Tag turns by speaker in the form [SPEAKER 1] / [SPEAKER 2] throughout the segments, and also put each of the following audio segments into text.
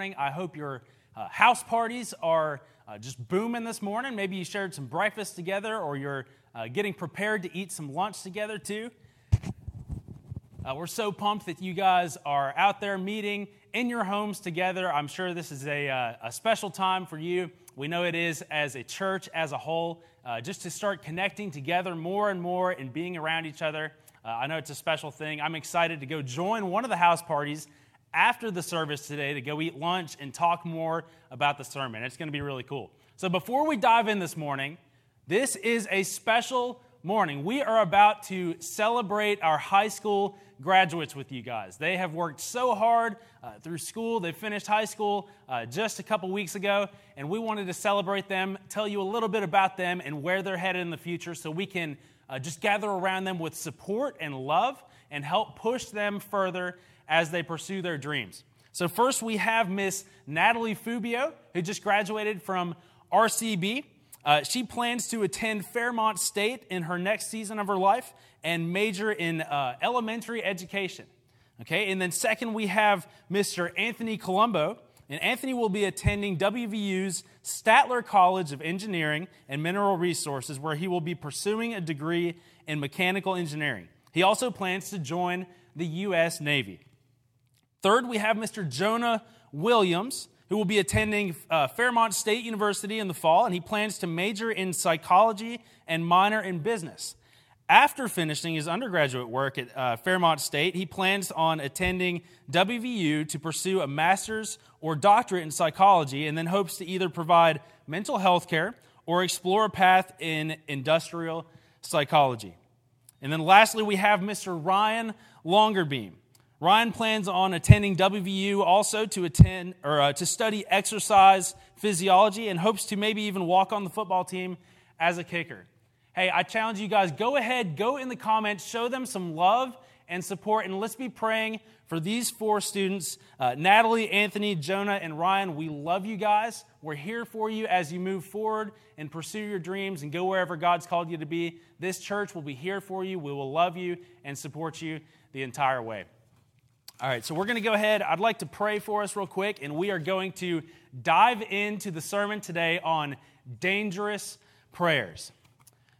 [SPEAKER 1] I hope your uh, house parties are uh, just booming this morning. Maybe you shared some breakfast together or you're uh, getting prepared to eat some lunch together too. Uh, we're so pumped that you guys are out there meeting in your homes together. I'm sure this is a, uh, a special time for you. We know it is as a church as a whole, uh, just to start connecting together more and more and being around each other. I know it's a special thing. I'm excited to go join one of the house parties after the service today to go eat lunch and talk more about the sermon. It's going to be really cool. So, before we dive in this morning, this is a special morning. We are about to celebrate our high school graduates with you guys. They have worked so hard uh, through school. They finished high school uh, just a couple weeks ago, and we wanted to celebrate them, tell you a little bit about them and where they're headed in the future so we can uh, just gather around them with support and love and help push them further as they pursue their dreams. So, first we have Miss Natalie Fubio, who just graduated from RCB. Uh, she plans to attend Fairmont State in her next season of her life and major in uh, elementary education. Okay, and then second, we have Mr. Anthony Colombo. And Anthony will be attending WVU's Statler College of Engineering and Mineral Resources, where he will be pursuing a degree in mechanical engineering. He also plans to join the U.S. Navy. Third, we have Mr. Jonah Williams, who will be attending uh, Fairmont State University in the fall, and he plans to major in psychology and minor in business. After finishing his undergraduate work at uh, Fairmont State, he plans on attending WVU to pursue a master's or doctorate in psychology and then hopes to either provide mental health care or explore a path in industrial psychology. And then lastly, we have Mr. Ryan Longerbeam. Ryan plans on attending WVU also to attend or uh, to study exercise physiology and hopes to maybe even walk on the football team as a kicker. Hey, I challenge you guys go ahead, go in the comments, show them some love and support, and let's be praying for these four students uh, Natalie, Anthony, Jonah, and Ryan. We love you guys. We're here for you as you move forward and pursue your dreams and go wherever God's called you to be. This church will be here for you. We will love you and support you the entire way. All right, so we're going to go ahead. I'd like to pray for us real quick, and we are going to dive into the sermon today on dangerous prayers.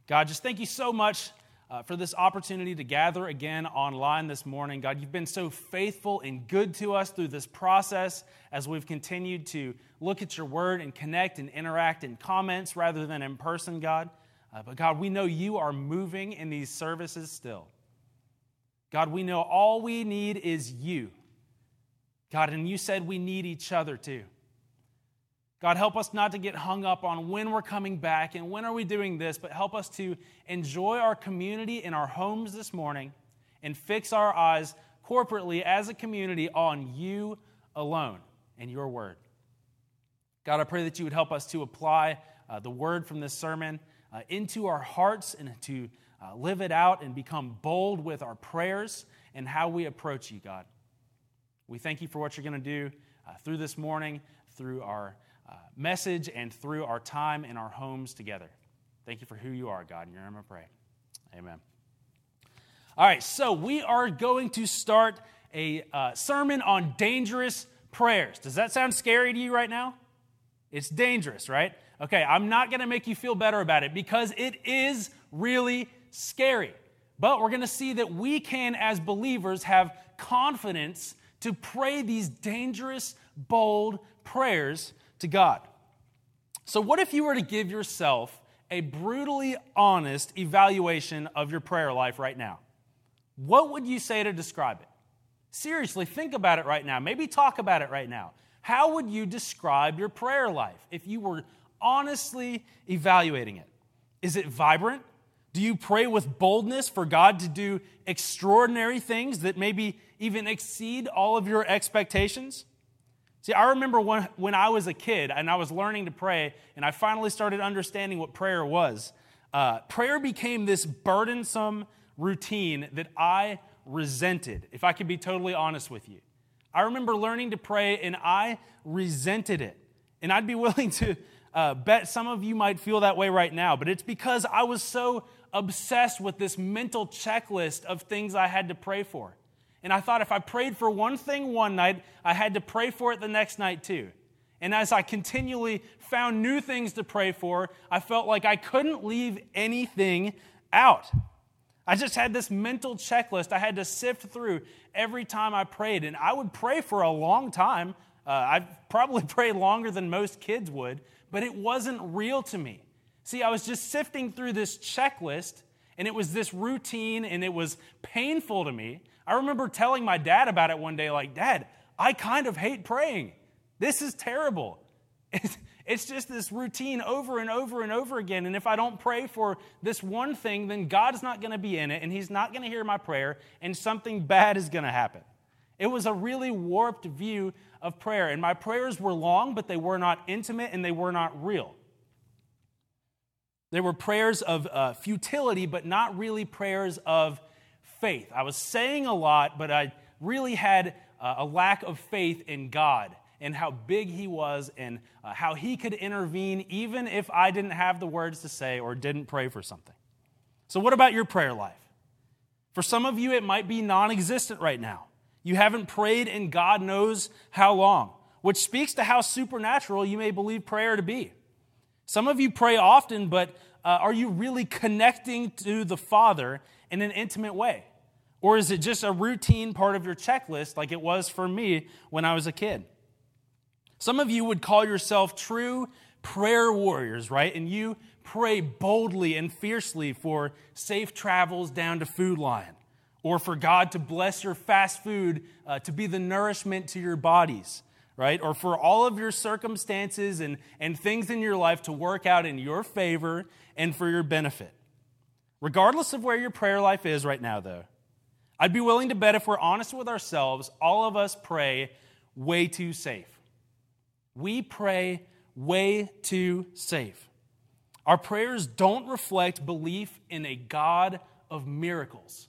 [SPEAKER 1] God, just thank you so much uh, for this opportunity to gather again online this morning. God, you've been so faithful and good to us through this process as we've continued to look at your word and connect and interact in comments rather than in person, God. Uh, but God, we know you are moving in these services still. God, we know all we need is you. God, and you said we need each other too. God, help us not to get hung up on when we're coming back and when are we doing this, but help us to enjoy our community in our homes this morning and fix our eyes corporately as a community on you alone and your word. God, I pray that you would help us to apply uh, the word from this sermon uh, into our hearts and to uh, live it out and become bold with our prayers and how we approach you, God. We thank you for what you're going to do uh, through this morning, through our uh, message, and through our time in our homes together. Thank you for who you are, God. In your name I pray. Amen. All right, so we are going to start a uh, sermon on dangerous prayers. Does that sound scary to you right now? It's dangerous, right? Okay, I'm not going to make you feel better about it because it is really scary. But we're going to see that we can, as believers, have confidence to pray these dangerous, bold prayers to God. So, what if you were to give yourself a brutally honest evaluation of your prayer life right now? What would you say to describe it? Seriously, think about it right now. Maybe talk about it right now. How would you describe your prayer life if you were honestly evaluating it? Is it vibrant? Do you pray with boldness for God to do extraordinary things that maybe even exceed all of your expectations? See, I remember when, when I was a kid and I was learning to pray, and I finally started understanding what prayer was. Uh, prayer became this burdensome routine that I resented, if I could be totally honest with you. I remember learning to pray, and I resented it. And I'd be willing to uh, bet some of you might feel that way right now, but it's because I was so obsessed with this mental checklist of things I had to pray for. And I thought if I prayed for one thing one night, I had to pray for it the next night too. And as I continually found new things to pray for, I felt like I couldn't leave anything out. I just had this mental checklist I had to sift through every time I prayed. And I would pray for a long time. Uh, I probably prayed longer than most kids would, but it wasn't real to me. See, I was just sifting through this checklist, and it was this routine, and it was painful to me. I remember telling my dad about it one day, like, Dad, I kind of hate praying. This is terrible. It's just this routine over and over and over again. And if I don't pray for this one thing, then God's not going to be in it and He's not going to hear my prayer and something bad is going to happen. It was a really warped view of prayer. And my prayers were long, but they were not intimate and they were not real. They were prayers of uh, futility, but not really prayers of faith. I was saying a lot, but I really had uh, a lack of faith in God and how big he was and uh, how he could intervene even if I didn't have the words to say or didn't pray for something. So, what about your prayer life? For some of you, it might be non existent right now. You haven't prayed in God knows how long, which speaks to how supernatural you may believe prayer to be. Some of you pray often, but uh, are you really connecting to the Father in an intimate way? Or is it just a routine part of your checklist like it was for me when I was a kid? Some of you would call yourself true prayer warriors, right? And you pray boldly and fiercely for safe travels down to Food Lion, or for God to bless your fast food uh, to be the nourishment to your bodies, right? Or for all of your circumstances and, and things in your life to work out in your favor and for your benefit. Regardless of where your prayer life is right now, though, I'd be willing to bet if we're honest with ourselves, all of us pray way too safe. We pray way too safe. Our prayers don't reflect belief in a God of miracles.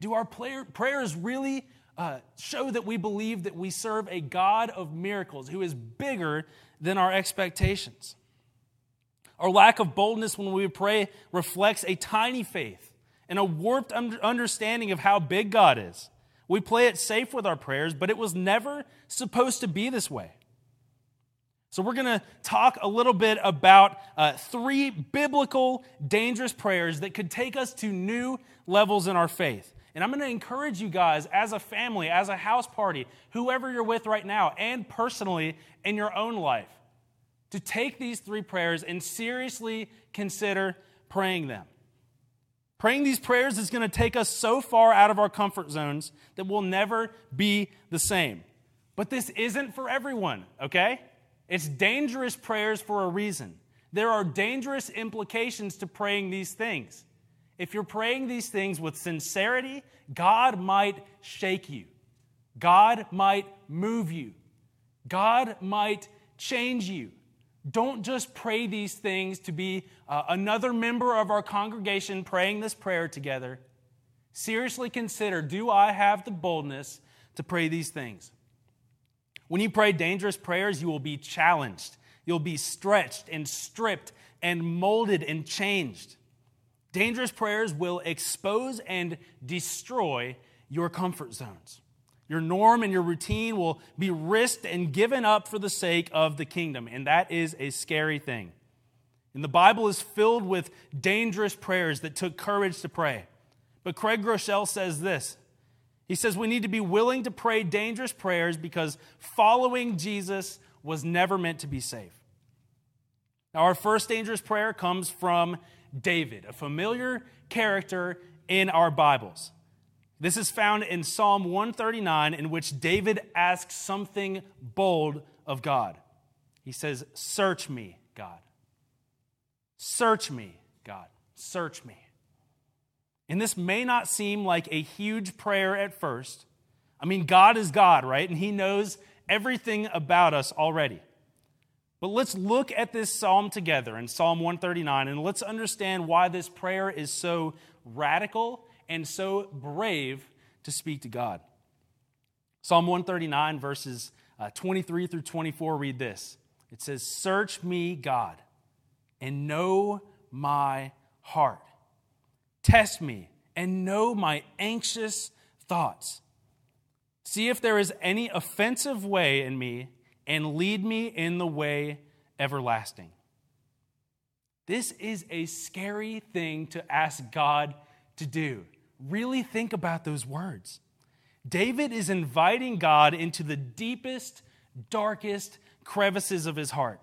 [SPEAKER 1] Do our prayers really uh, show that we believe that we serve a God of miracles who is bigger than our expectations? Our lack of boldness when we pray reflects a tiny faith and a warped understanding of how big God is. We play it safe with our prayers, but it was never supposed to be this way. So, we're going to talk a little bit about uh, three biblical dangerous prayers that could take us to new levels in our faith. And I'm going to encourage you guys, as a family, as a house party, whoever you're with right now, and personally in your own life, to take these three prayers and seriously consider praying them. Praying these prayers is going to take us so far out of our comfort zones that we'll never be the same. But this isn't for everyone, okay? It's dangerous prayers for a reason. There are dangerous implications to praying these things. If you're praying these things with sincerity, God might shake you. God might move you. God might change you. Don't just pray these things to be uh, another member of our congregation praying this prayer together. Seriously consider do I have the boldness to pray these things? When you pray dangerous prayers, you will be challenged. You'll be stretched and stripped and molded and changed. Dangerous prayers will expose and destroy your comfort zones. Your norm and your routine will be risked and given up for the sake of the kingdom, and that is a scary thing. And the Bible is filled with dangerous prayers that took courage to pray. But Craig Groeschel says this he says we need to be willing to pray dangerous prayers because following Jesus was never meant to be safe. Now, our first dangerous prayer comes from David, a familiar character in our Bibles. This is found in Psalm 139, in which David asks something bold of God. He says, Search me, God. Search me, God. Search me. And this may not seem like a huge prayer at first. I mean, God is God, right? And He knows everything about us already. But let's look at this psalm together in Psalm 139 and let's understand why this prayer is so radical and so brave to speak to God. Psalm 139, verses uh, 23 through 24, read this. It says, Search me, God, and know my heart Test me and know my anxious thoughts. See if there is any offensive way in me, and lead me in the way everlasting. This is a scary thing to ask God to do. Really think about those words. David is inviting God into the deepest, darkest crevices of his heart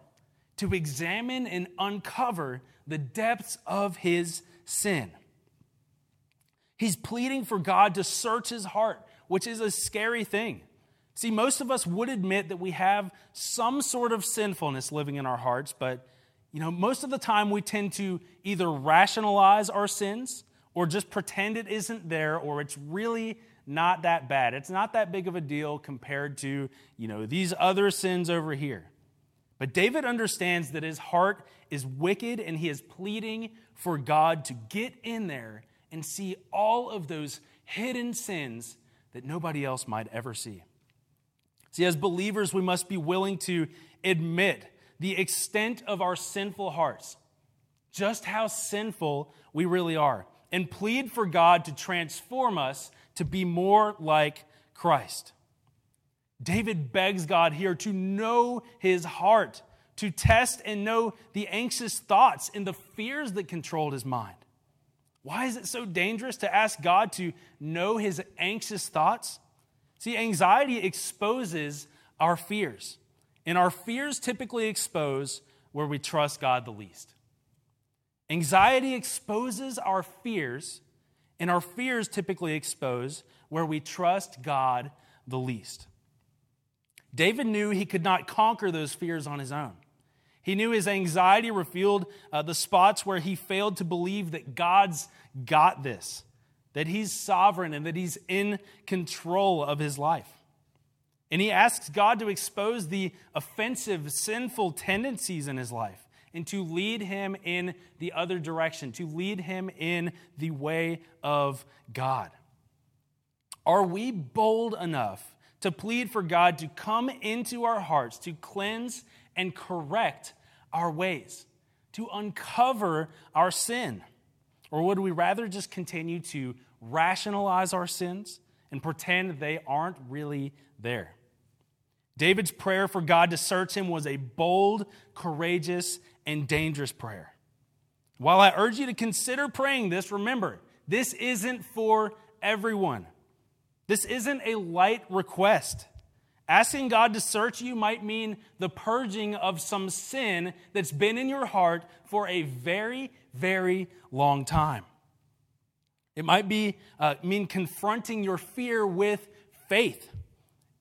[SPEAKER 1] to examine and uncover the depths of his sin. He's pleading for God to search his heart, which is a scary thing. See, most of us would admit that we have some sort of sinfulness living in our hearts, but you know, most of the time we tend to either rationalize our sins or just pretend it isn't there or it's really not that bad. It's not that big of a deal compared to, you know, these other sins over here. But David understands that his heart is wicked and he is pleading for God to get in there and see all of those hidden sins that nobody else might ever see. See, as believers, we must be willing to admit the extent of our sinful hearts, just how sinful we really are, and plead for God to transform us to be more like Christ. David begs God here to know his heart, to test and know the anxious thoughts and the fears that controlled his mind. Why is it so dangerous to ask God to know his anxious thoughts? See, anxiety exposes our fears, and our fears typically expose where we trust God the least. Anxiety exposes our fears, and our fears typically expose where we trust God the least. David knew he could not conquer those fears on his own. He knew his anxiety revealed uh, the spots where he failed to believe that God's got this, that he's sovereign and that he's in control of his life. And he asks God to expose the offensive, sinful tendencies in his life and to lead him in the other direction, to lead him in the way of God. Are we bold enough to plead for God to come into our hearts, to cleanse and correct our ways, to uncover our sin? Or would we rather just continue to rationalize our sins and pretend they aren't really there? David's prayer for God to search him was a bold, courageous, and dangerous prayer. While I urge you to consider praying this, remember, this isn't for everyone. This isn't a light request. Asking God to search you might mean the purging of some sin that's been in your heart for a very, very long time. It might be, uh, mean confronting your fear with faith.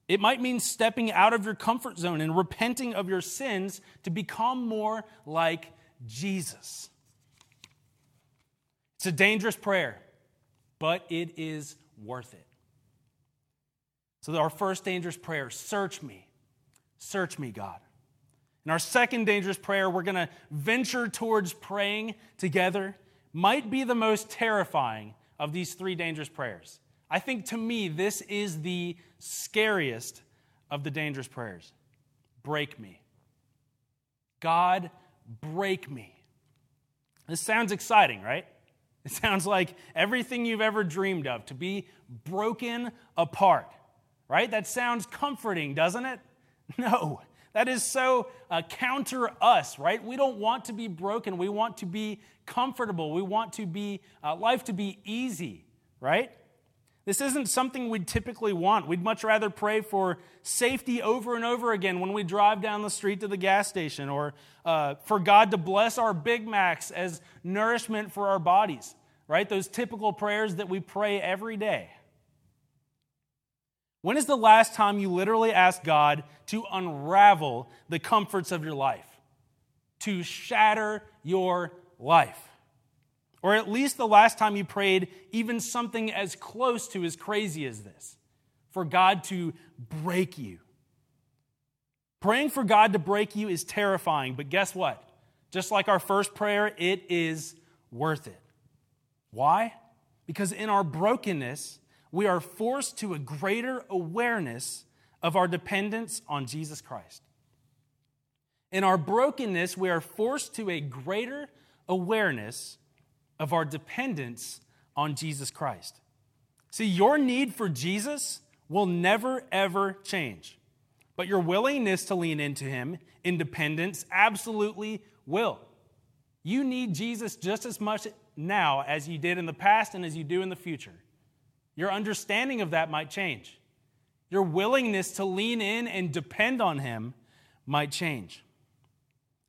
[SPEAKER 1] It might mean stepping out of your comfort zone and repenting of your sins to become more like Jesus. It's a dangerous prayer, but it is worth it. So, our first dangerous prayer search me. Search me, God. And our second dangerous prayer, we're going to venture towards praying together, might be the most terrifying of these three dangerous prayers. I think to me, this is the scariest of the dangerous prayers. Break me. God, break me. This sounds exciting, right? It sounds like everything you've ever dreamed of to be broken apart right? That sounds comforting, doesn't it? No, that is so uh, counter us, right? We don't want to be broken. We want to be comfortable. We want to be uh, life to be easy, right? This isn't something we'd typically want. We'd much rather pray for safety over and over again when we drive down the street to the gas station, or uh, for God to bless our Big Macs as nourishment for our bodies, right? Those typical prayers that we pray every day. When is the last time you literally asked God to unravel the comforts of your life? To shatter your life? Or at least the last time you prayed even something as close to as crazy as this for God to break you. Praying for God to break you is terrifying, but guess what? Just like our first prayer, it is worth it. Why? Because in our brokenness, we are forced to a greater awareness of our dependence on Jesus Christ. In our brokenness, we are forced to a greater awareness of our dependence on Jesus Christ. See, your need for Jesus will never, ever change. But your willingness to lean into Him, independence, absolutely will. You need Jesus just as much now as you did in the past and as you do in the future. Your understanding of that might change. Your willingness to lean in and depend on Him might change.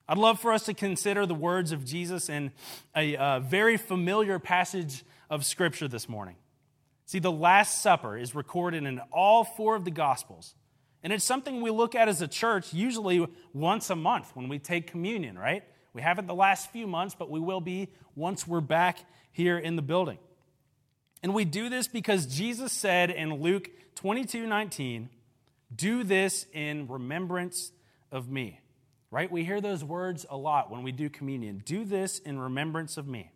[SPEAKER 1] I'd love for us to consider the words of Jesus in a uh, very familiar passage of Scripture this morning. See, the Last Supper is recorded in all four of the Gospels. And it's something we look at as a church usually once a month when we take communion, right? We haven't the last few months, but we will be once we're back here in the building. And we do this because Jesus said in Luke 22 19, Do this in remembrance of me. Right? We hear those words a lot when we do communion. Do this in remembrance of me.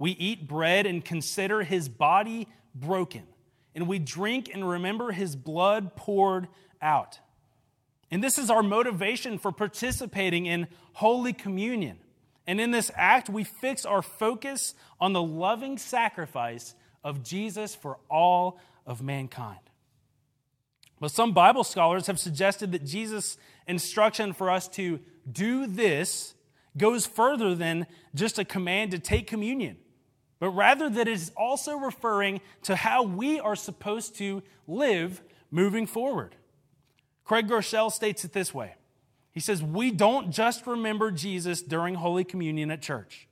[SPEAKER 1] We eat bread and consider his body broken, and we drink and remember his blood poured out. And this is our motivation for participating in Holy Communion. And in this act, we fix our focus on the loving sacrifice of Jesus for all of mankind. But some Bible scholars have suggested that Jesus' instruction for us to do this goes further than just a command to take communion but rather that it is also referring to how we are supposed to live moving forward. Craig Groeschel states it this way He says, We don't just remember Jesus during Holy Communion at church,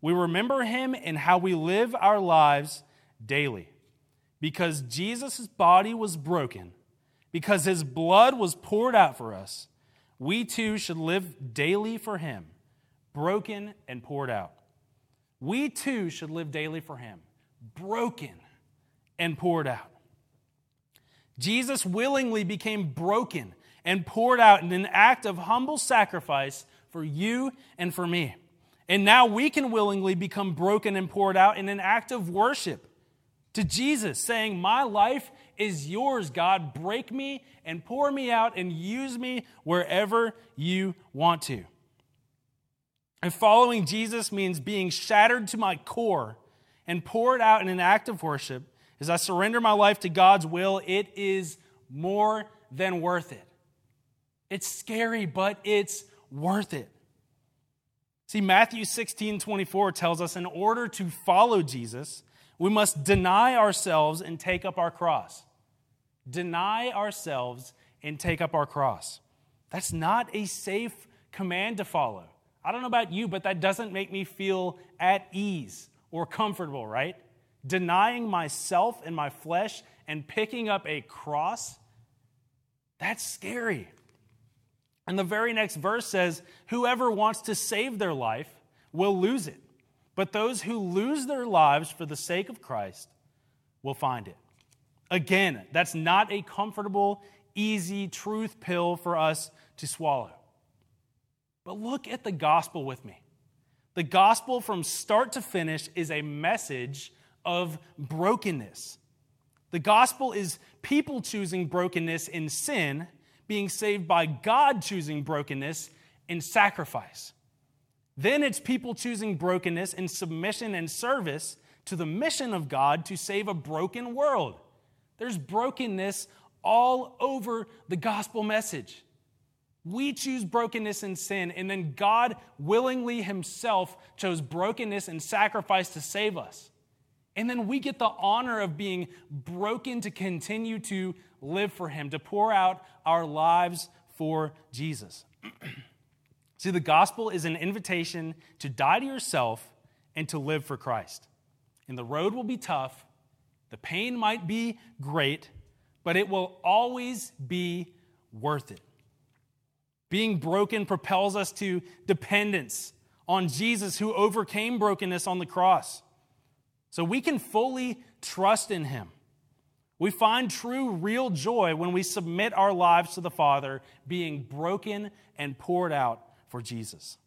[SPEAKER 1] we remember him in how we live our lives daily. Because Jesus' body was broken, because his blood was poured out for us, we too should live daily for him, broken and poured out. We too should live daily for Him, broken and poured out. Jesus willingly became broken and poured out in an act of humble sacrifice for you and for me. And now we can willingly become broken and poured out in an act of worship to Jesus, saying, My life is yours, God. Break me and pour me out and use me wherever you want to. And following Jesus means being shattered to my core and poured out in an act of worship as I surrender my life to God's will. It is more than worth it. It's scary, but it's worth it. See, Matthew 16 24 tells us in order to follow Jesus, we must deny ourselves and take up our cross. Deny ourselves and take up our cross. That's not a safe command to follow. I don't know about you, but that doesn't make me feel at ease or comfortable, right? Denying myself and my flesh and picking up a cross, that's scary. And the very next verse says, Whoever wants to save their life will lose it. But those who lose their lives for the sake of Christ will find it. Again, that's not a comfortable, easy truth pill for us to swallow. But look at the gospel with me. The gospel from start to finish is a message of brokenness. The gospel is people choosing brokenness in sin, being saved by God choosing brokenness in sacrifice. Then it's people choosing brokenness in submission and service to the mission of God to save a broken world. There's brokenness all over the gospel message. We choose brokenness and sin, and then God willingly Himself chose brokenness and sacrifice to save us. And then we get the honor of being broken to continue to live for Him, to pour out our lives for Jesus. See, the gospel is an invitation to die to yourself and to live for Christ. And the road will be tough, the pain might be great, but it will always be worth it. Being broken propels us to dependence on Jesus who overcame brokenness on the cross. So we can fully trust in him. We find true, real joy when we submit our lives to the Father, being broken and poured out for Jesus.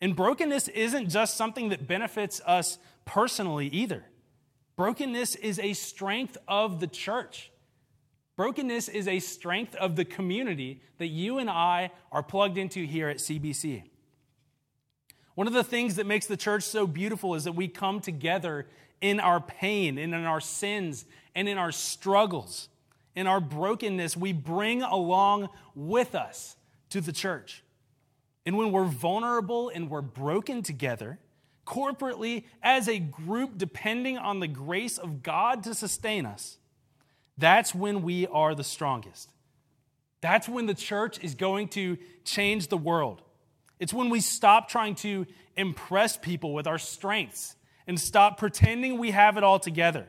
[SPEAKER 1] And brokenness isn't just something that benefits us personally either. Brokenness is a strength of the church. Brokenness is a strength of the community that you and I are plugged into here at CBC. One of the things that makes the church so beautiful is that we come together in our pain and in our sins and in our struggles, in our brokenness, we bring along with us to the church. And when we're vulnerable and we're broken together, corporately, as a group, depending on the grace of God to sustain us, that's when we are the strongest. That's when the church is going to change the world. It's when we stop trying to impress people with our strengths and stop pretending we have it all together.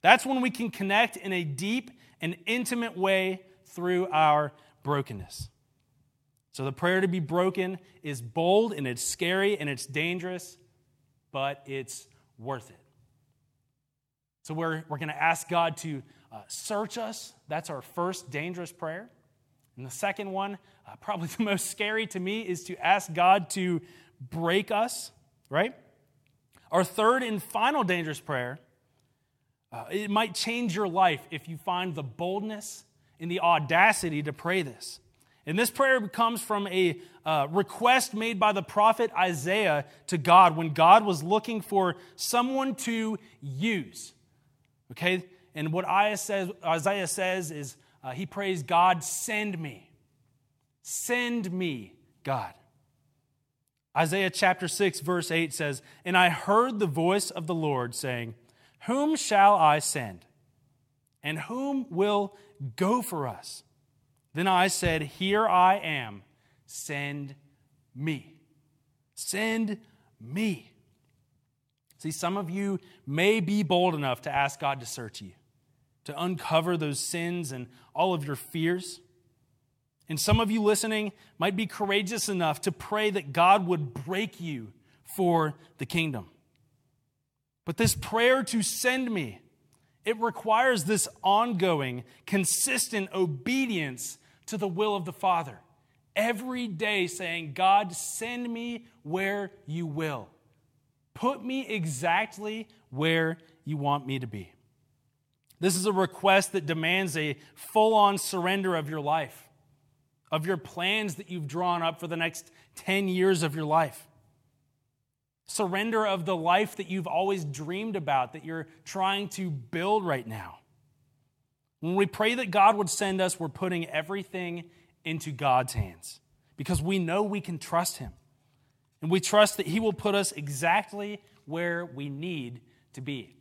[SPEAKER 1] That's when we can connect in a deep and intimate way through our brokenness. So the prayer to be broken is bold and it's scary and it's dangerous, but it's worth it. So we're, we're going to ask God to uh, search us. That's our first dangerous prayer. And the second one, uh, probably the most scary to me, is to ask God to break us, right? Our third and final dangerous prayer, uh, it might change your life if you find the boldness and the audacity to pray this. And this prayer comes from a uh, request made by the prophet Isaiah to God when God was looking for someone to use. Okay? And what Isaiah says, is uh, he prays, God, send me. Send me, God. Isaiah chapter 6, verse 8 says, And I heard the voice of the Lord saying, Whom shall I send? And whom will go for us? Then I said, Here I am, send me. Send me. See, some of you may be bold enough to ask God to search you, to uncover those sins and all of your fears. And some of you listening might be courageous enough to pray that God would break you for the kingdom. But this prayer to send me, it requires this ongoing, consistent obedience to the will of the Father. Every day saying, God, send me where you will. Put me exactly where you want me to be. This is a request that demands a full on surrender of your life, of your plans that you've drawn up for the next 10 years of your life. Surrender of the life that you've always dreamed about, that you're trying to build right now. When we pray that God would send us, we're putting everything into God's hands because we know we can trust Him. And we trust that He will put us exactly where we need to be.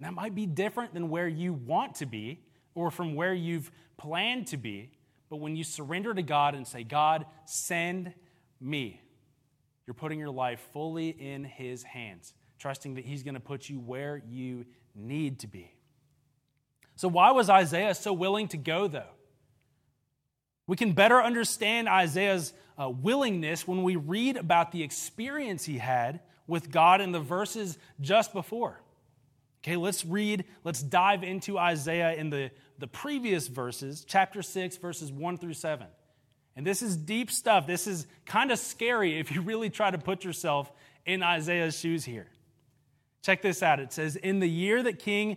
[SPEAKER 1] And that might be different than where you want to be or from where you've planned to be. But when you surrender to God and say, God, send me, you're putting your life fully in His hands, trusting that He's going to put you where you need to be. So, why was Isaiah so willing to go, though? We can better understand Isaiah's uh, willingness when we read about the experience he had with God in the verses just before. Okay, let's read, let's dive into Isaiah in the, the previous verses, chapter 6, verses 1 through 7. And this is deep stuff. This is kind of scary if you really try to put yourself in Isaiah's shoes here. Check this out. It says, In the year that King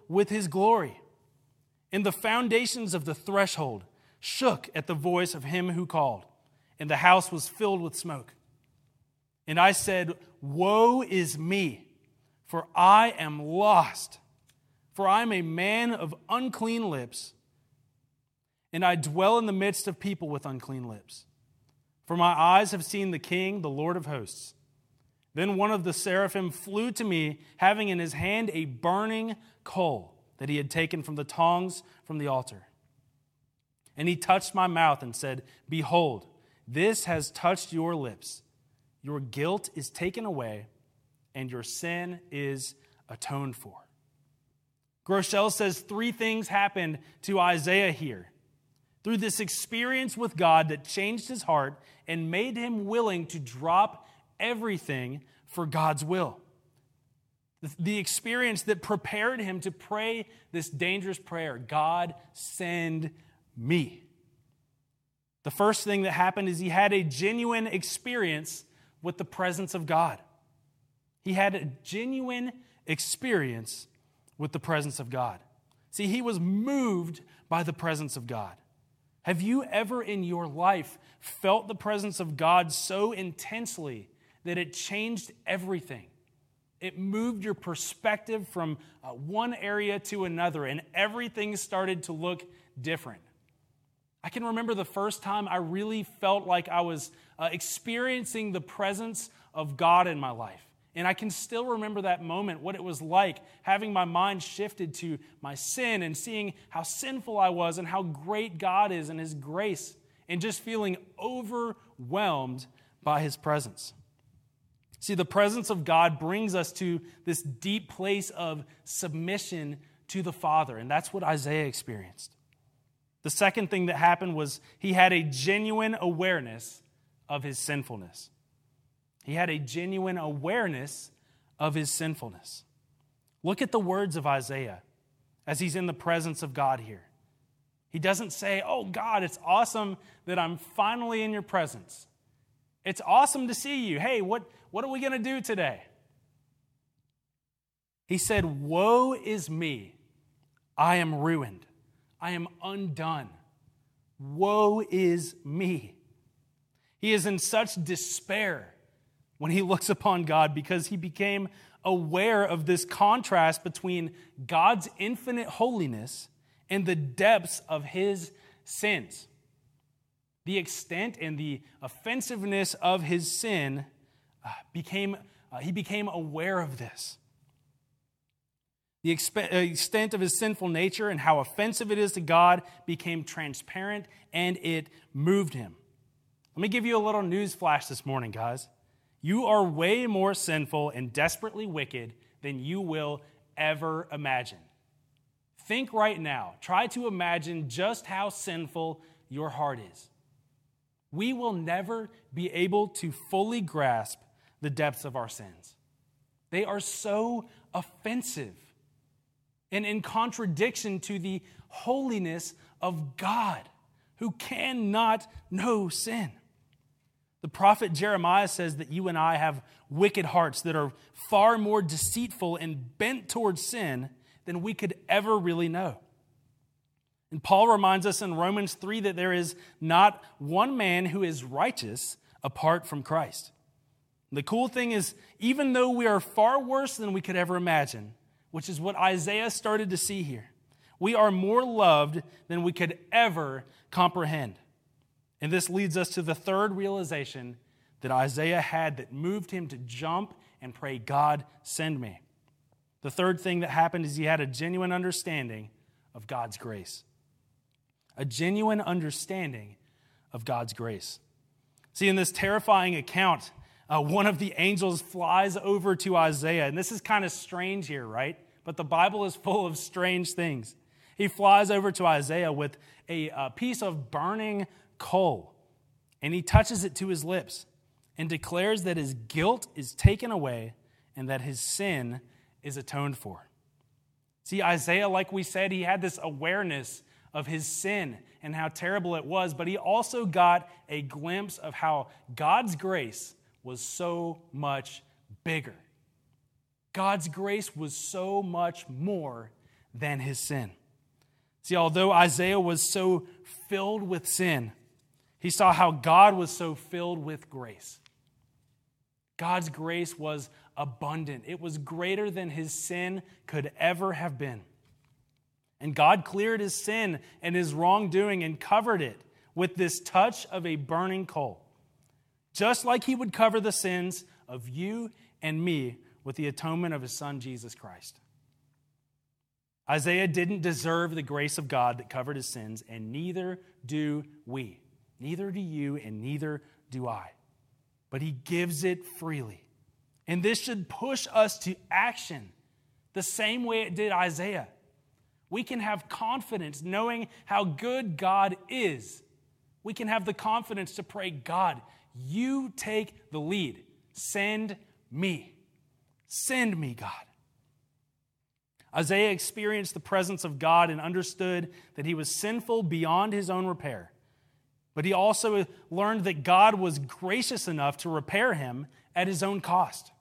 [SPEAKER 1] with his glory. And the foundations of the threshold shook at the voice of him who called, and the house was filled with smoke. And I said, Woe is me, for I am lost, for I am a man of unclean lips, and I dwell in the midst of people with unclean lips. For my eyes have seen the King, the Lord of hosts. Then one of the seraphim flew to me, having in his hand a burning coal that he had taken from the tongs from the altar. And he touched my mouth and said, Behold, this has touched your lips. Your guilt is taken away, and your sin is atoned for. Groeschel says three things happened to Isaiah here. Through this experience with God that changed his heart and made him willing to drop everything for God's will. the experience that prepared him to pray this dangerous prayer God, send me. The first thing that happened is he had a genuine experience with the presence of God. He had a genuine experience with the presence of God. See, he was moved by the presence of God. Have you ever in your life felt the presence of God so intensely that it changed everything? It moved your perspective from uh, one area to another, and everything started to look different. I can remember the first time I really felt like I was uh, experiencing the presence of God in my life. And I can still remember that moment, what it was like, having my mind shifted to my sin and seeing how sinful I was and how great God is and His grace, and just feeling overwhelmed by His presence. See, the presence of God brings us to this deep place of submission to the Father, and that's what Isaiah experienced. The second thing that happened was he had a genuine awareness of his sinfulness. He had a genuine awareness of his sinfulness. Look at the words of Isaiah as he's in the presence of God here. He doesn't say, Oh, God, it's awesome that I'm finally in your presence. It's awesome to see you. Hey, what, what are we going to do today? He said, Woe is me. I am ruined. I am undone. Woe is me. He is in such despair when he looks upon God because he became aware of this contrast between God's infinite holiness and the depths of his sins. The extent and the offensiveness of his sin uh, became, uh, he became aware of this. The uh, extent of his sinful nature and how offensive it is to God became transparent and it moved him. Let me give you a little news flash this morning, guys. You are way more sinful and desperately wicked than you will ever imagine. Think right now. Try to imagine just how sinful your heart is. We will never be able to fully grasp the depths of our sins. They are so offensive and in contradiction to the holiness of God, who cannot know sin. The prophet Jeremiah says that you and I have wicked hearts that are far more deceitful and bent towards sin than we could ever really know. And Paul reminds us in Romans 3 that there is not one man who is righteous apart from Christ. The cool thing is, even though we are far worse than we could ever imagine, which is what Isaiah started to see here, we are more loved than we could ever comprehend. And this leads us to the third realization that Isaiah had that moved him to jump and pray, God, send me. The third thing that happened is he had a genuine understanding of God's grace. A genuine understanding of God's grace. See, in this terrifying account, uh, one of the angels flies over to Isaiah. And this is kind of strange here, right? But the Bible is full of strange things. He flies over to Isaiah with a, a piece of burning coal, and he touches it to his lips and declares that his guilt is taken away and that his sin is atoned for. See, Isaiah, like we said, he had this awareness of his sin and how terrible it was, but he also got a glimpse of how God's grace was so much bigger. God's grace was so much more than his sin. See, although Isaiah was so filled with sin, he saw how God was so filled with grace. God's grace was abundant, it was greater than his sin could ever have been. And God cleared his sin and his wrongdoing and covered it with this touch of a burning coal, just like he would cover the sins of you and me with the atonement of his son, Jesus Christ. Isaiah didn't deserve the grace of God that covered his sins, and neither do we. Neither do you, and neither do I. But he gives it freely. And this should push us to action the same way it did Isaiah. We can have confidence knowing how good God is. We can have the confidence to pray, God, you take the lead. Send me. Send me, God. Isaiah experienced the presence of God and understood that he was sinful beyond his own repair. But he also learned that God was gracious enough to repair him at his own cost.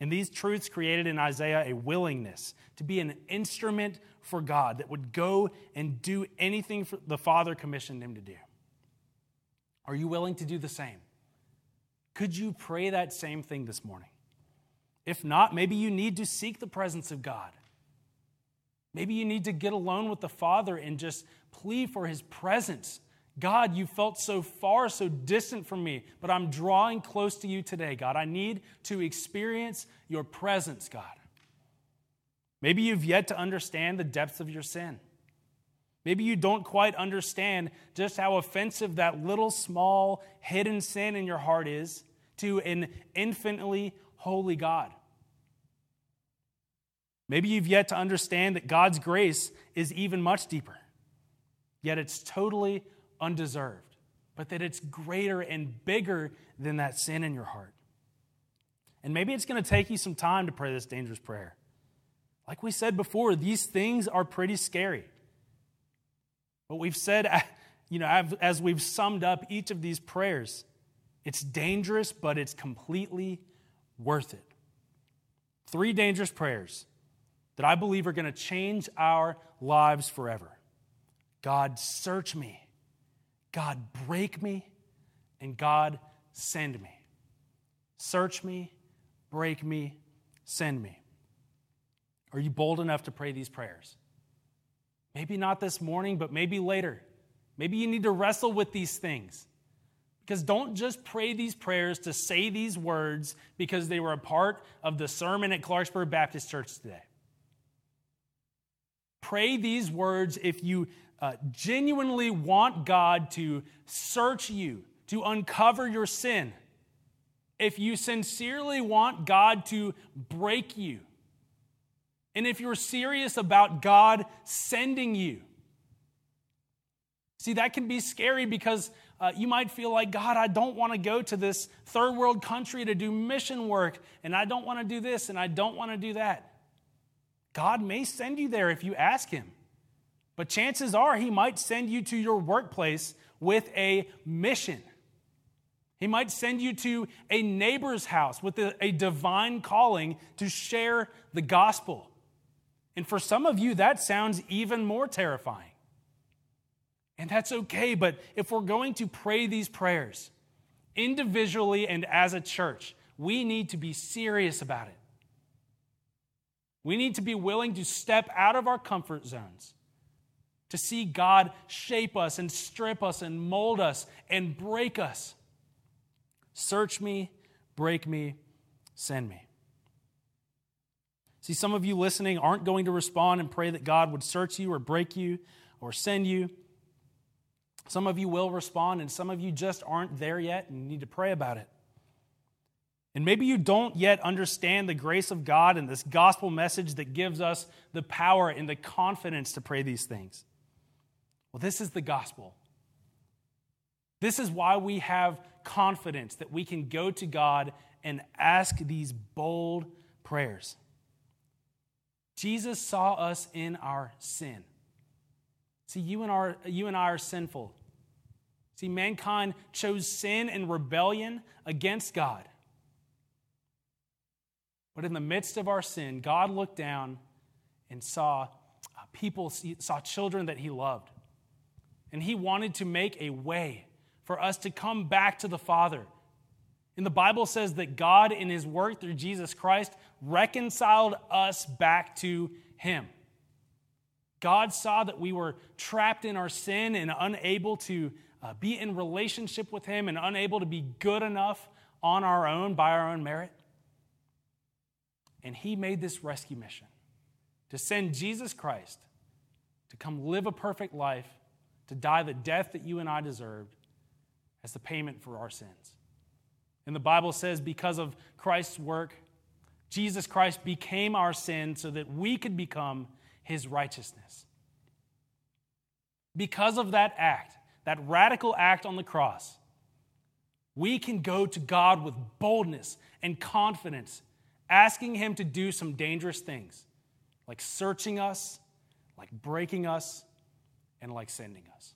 [SPEAKER 1] And these truths created in Isaiah a willingness to be an instrument for God that would go and do anything the Father commissioned him to do. Are you willing to do the same? Could you pray that same thing this morning? If not, maybe you need to seek the presence of God. Maybe you need to get alone with the Father and just plead for his presence God, you felt so far, so distant from me, but I'm drawing close to you today, God. I need to experience your presence, God. Maybe you've yet to understand the depths of your sin. Maybe you don't quite understand just how offensive that little small hidden sin in your heart is to an infinitely holy God. Maybe you've yet to understand that God's grace is even much deeper, yet it's totally undeserved, but that it's greater and bigger than that sin in your heart. And maybe it's going to take you some time to pray this dangerous prayer. Like we said before, these things are pretty scary. But we've said, you know, as we've summed up each of these prayers, it's dangerous, but it's completely worth it. Three dangerous prayers that I believe are going to change our lives forever. God, search me God, break me, and God, send me. Search me, break me, send me. Are you bold enough to pray these prayers? Maybe not this morning, but maybe later. Maybe you need to wrestle with these things. Because don't just pray these prayers to say these words because they were a part of the sermon at Clarksburg Baptist Church today. Pray these words if you uh, genuinely want God to search you, to uncover your sin, if you sincerely want God to break you, and if you're serious about God sending you. See, that can be scary because uh, you might feel like, God, I don't want to go to this third world country to do mission work, and I don't want to do this, and I don't want to do that. God may send you there if you ask Him. But chances are he might send you to your workplace with a mission. He might send you to a neighbor's house with a, a, divine calling to share the gospel. And for some of you, that sounds even more terrifying. And that's okay, but if we're going to pray these prayers individually and as a church, we need to be serious about it. We need to be willing to step out of our comfort zones to see God shape us and strip us and mold us and break us. Search me, break me, send me. See, some of you listening aren't going to respond and pray that God would search you or break you or send you. Some of you will respond, and some of you just aren't there yet and need to pray about it. And maybe you don't yet understand the grace of God and this gospel message that gives us the power and the confidence to pray these things. Well, this is the gospel. This is why we have confidence that we can go to God and ask these bold prayers. Jesus saw us in our sin. See, you and, our, you and I are sinful. See, mankind chose sin and rebellion against God. But in the midst of our sin, God looked down and saw people, saw children that he loved and he wanted to make a way for us to come back to the Father. And the Bible says that God, in his work through Jesus Christ, reconciled us back to him. God saw that we were trapped in our sin and unable to uh, be in relationship with him and unable to be good enough on our own by our own merit. And he made this rescue mission to send Jesus Christ to come live a perfect life to die the death that you and I deserved as the payment for our sins. And the Bible says, because of Christ's work, Jesus Christ became our sin so that we could become his righteousness. Because of that act, that radical act on the cross, we can go to God with boldness and confidence, asking him to do some dangerous things like searching us, like breaking us, and like sending us.